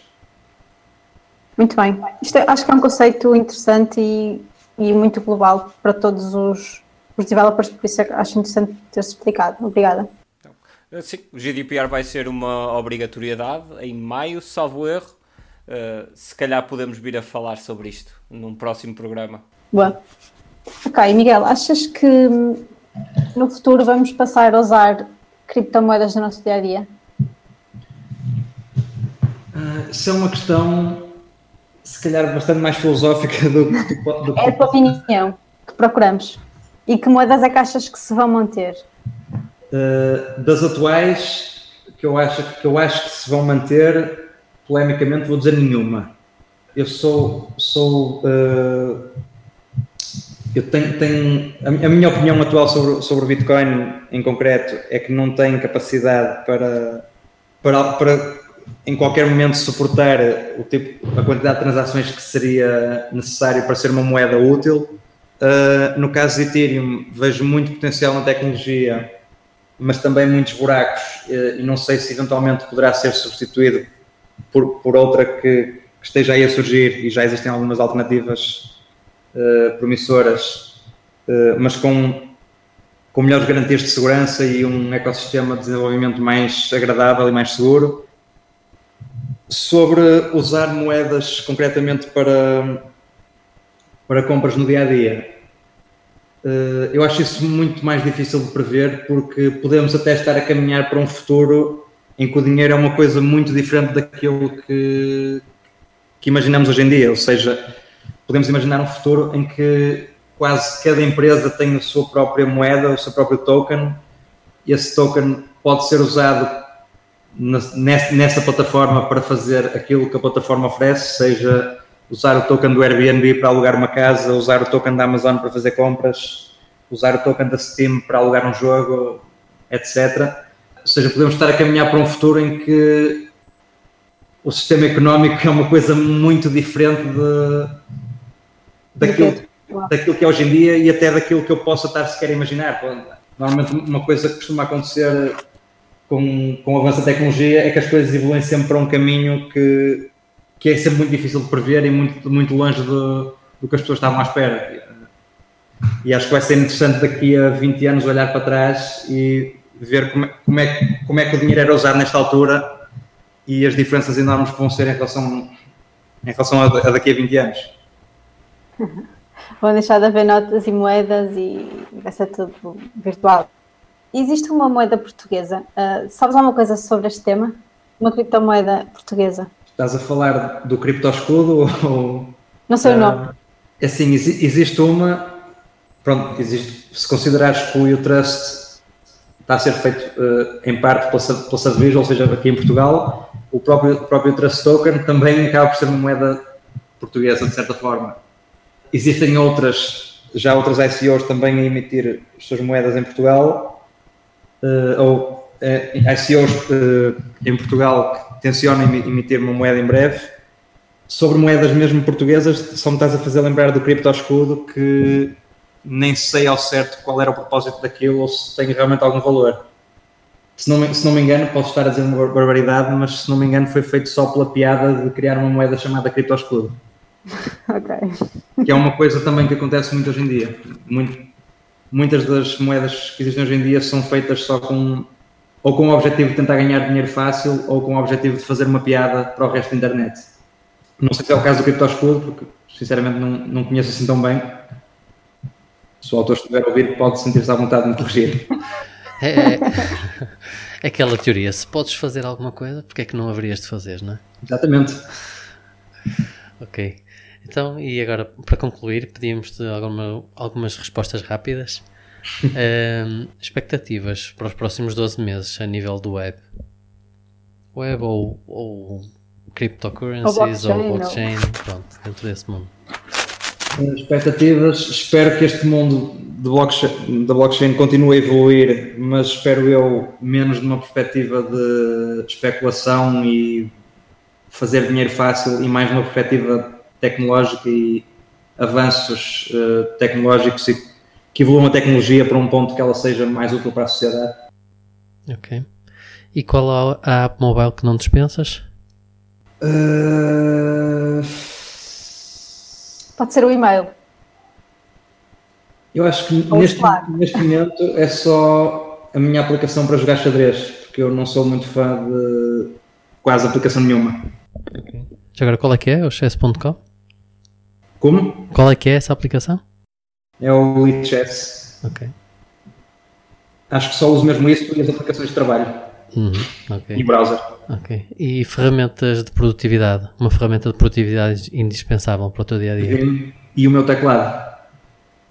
Muito bem. Isto é, acho que é um conceito interessante e, e muito global para todos os, os developers, por isso é acho interessante ter-se explicado. Obrigada. Então, sim, o GDPR vai ser uma obrigatoriedade em maio, salvo erro. Uh, se calhar podemos vir a falar sobre isto num próximo programa. Boa. Ok, Miguel, achas que no futuro vamos passar a usar criptomoedas no nosso dia a dia? Uh, isso é uma questão, se calhar, bastante mais filosófica do que. Do, do, é a tua opinião que procuramos. E que moedas é que achas que se vão manter? Uh, das atuais, que eu, acho, que eu acho que se vão manter, polemicamente vou dizer nenhuma. Eu sou, sou uh, eu tenho, tenho a, minha opinião atual sobre, sobre o Bitcoin em concreto é que não tem capacidade para, para, para em qualquer momento suportar o tipo, a quantidade de transações que seria necessário para ser uma moeda útil. Uh, no caso de Ethereum, vejo muito potencial na tecnologia, mas também muitos buracos uh, e não sei se eventualmente poderá ser substituído por, por outra que, que, esteja aí a surgir e já existem algumas alternativas uh, promissoras, uh, mas com, com melhores garantias de segurança e um ecossistema de desenvolvimento mais agradável e mais seguro. Sobre usar moedas concretamente para, para compras no dia a dia, uh, eu acho isso muito mais difícil de prever porque podemos até estar a caminhar para um futuro em que o dinheiro é uma coisa muito diferente daquilo que, que imaginamos hoje em dia. Ou seja, podemos imaginar um futuro em que quase cada empresa tem a sua própria moeda, o seu próprio token, e esse token pode ser usado nessa, nessa plataforma para fazer aquilo que a plataforma oferece, seja usar o token do Airbnb para alugar uma casa, usar o token da Amazon para fazer compras, usar o token da Steam para alugar um jogo, etc. Ou seja, podemos estar a caminhar para um futuro em que o sistema económico é uma coisa muito diferente de, daquilo, daquilo que é hoje em dia e até daquilo que eu possa estar sequer a imaginar. Normalmente uma coisa que costuma acontecer com, com o avanço da tecnologia é que as coisas evoluem sempre para um caminho que, que é sempre muito difícil de prever e muito, muito longe do, do que as pessoas estavam à espera. E acho que vai ser interessante daqui a 20 anos olhar para trás e ver como é, como é, como é que o dinheiro era usado nesta altura e as diferenças enormes que vão ser em relação, em relação a, a daqui a 20 anos. Vão deixar de haver notas e moedas e vai ser tudo virtual. Existe uma moeda portuguesa. Uh, sabes alguma coisa sobre este tema? Uma criptomoeda portuguesa? Estás a falar do criptoscudo ou. Não sei uh, o nome. É assim, existe uma. Pronto, existe. Se considerares que o Trust está a ser feito uh, em parte pela, pela ou seja, aqui em Portugal, o próprio, o próprio Trust Token também acaba por ser uma moeda portuguesa, de certa forma. Existem outras, já outras ICOs também a emitir as suas moedas em Portugal, uh, ou uh, ICOs uh, em Portugal que tencionam emitir uma moeda em breve. Sobre moedas mesmo portuguesas, só me estás a fazer lembrar do Crypto Escudo, que nem sei ao certo qual era o propósito daquilo ou se tem realmente algum valor. Se não, me, se não me engano, posso estar a dizer uma barbaridade, mas se não me engano foi feito só pela piada de criar uma moeda chamada Crypto Escudo. ok. Que é uma coisa também que acontece muito hoje em dia. Muito, muitas das moedas que existem hoje em dia são feitas só com ou com o objetivo de tentar ganhar dinheiro fácil ou com o objetivo de fazer uma piada para o resto da internet. Não sei se é o caso do Crypto Escudo, porque sinceramente não, não conheço assim tão bem. Se o autor estiver a ouvir, pode sentir-se à vontade de me corrigir. É, é, é, aquela teoria: se podes fazer alguma coisa, porque é que não haverias de fazer, não é? Exatamente. Ok. Então, e agora, para concluir, pedimos-te alguma, algumas respostas rápidas. um, expectativas para os próximos 12 meses a nível do web? Web ou, ou cryptocurrencies ou blockchain, ou blockchain pronto, dentro desse mundo. Expectativas, espero que este mundo de blockchain, da blockchain continue a evoluir, mas espero eu menos de uma perspectiva de especulação e fazer dinheiro fácil e mais numa perspectiva tecnológica e avanços uh, tecnológicos e que evoluam a tecnologia para um ponto que ela seja mais útil para a sociedade. Ok. E qual a app mobile que não dispensas? Uh... Pode ser o e-mail. Eu acho que neste, neste momento é só a minha aplicação para jogar xadrez, porque eu não sou muito fã de quase aplicação nenhuma. Okay. Já agora qual é que é? O chess.com? Como? Qual é que é essa aplicação? É o Chess. Ok. Acho que só uso mesmo isso e as aplicações de trabalho. Uhum, okay. E browser. Ok. E ferramentas de produtividade? Uma ferramenta de produtividade indispensável para o teu dia a dia? E, e o meu teclado,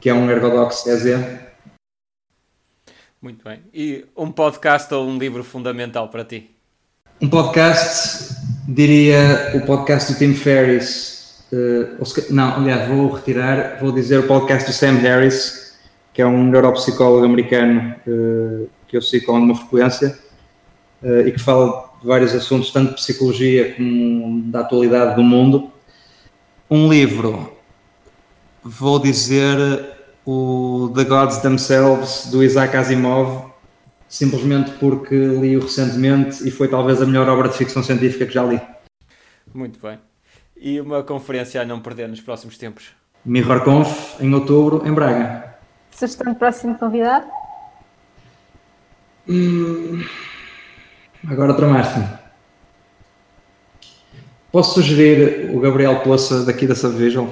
que é um Ergodox EZ. Muito bem. E um podcast ou um livro fundamental para ti? Um podcast, diria o podcast do Tim Ferriss. Uh, não, aliás, vou retirar, vou dizer o podcast do Sam Harris, que é um neuropsicólogo americano uh, que eu sigo com alguma frequência e que fala de vários assuntos, tanto de psicologia como da atualidade do mundo. Um livro, vou dizer o The Gods Themselves, do Isaac Asimov, simplesmente porque li-o recentemente e foi talvez a melhor obra de ficção científica que já li. Muito bem. E uma conferência a não perder nos próximos tempos? MirrorConf, em outubro, em Braga. Sugestão de próximo convidado? Hum, agora tramaste-me. Posso sugerir o Gabriel Poça daqui da Subvisual?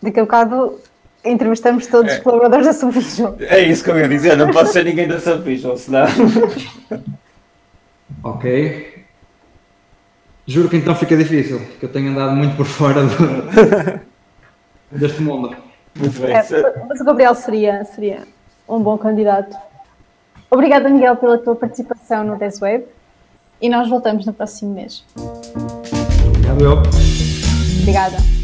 Daqui a bocado entrevistamos todos é. os colaboradores da Subvisual. É isso que eu ia dizer, não pode ser ninguém da Subvisual, senão. ok. Juro que então fica difícil, que eu tenho andado muito por fora do... deste mundo. Muito bem. É, mas o Gabriel seria, seria um bom candidato. Obrigada, Miguel, pela tua participação no Desweb e nós voltamos no próximo mês. Obrigado. Obrigada.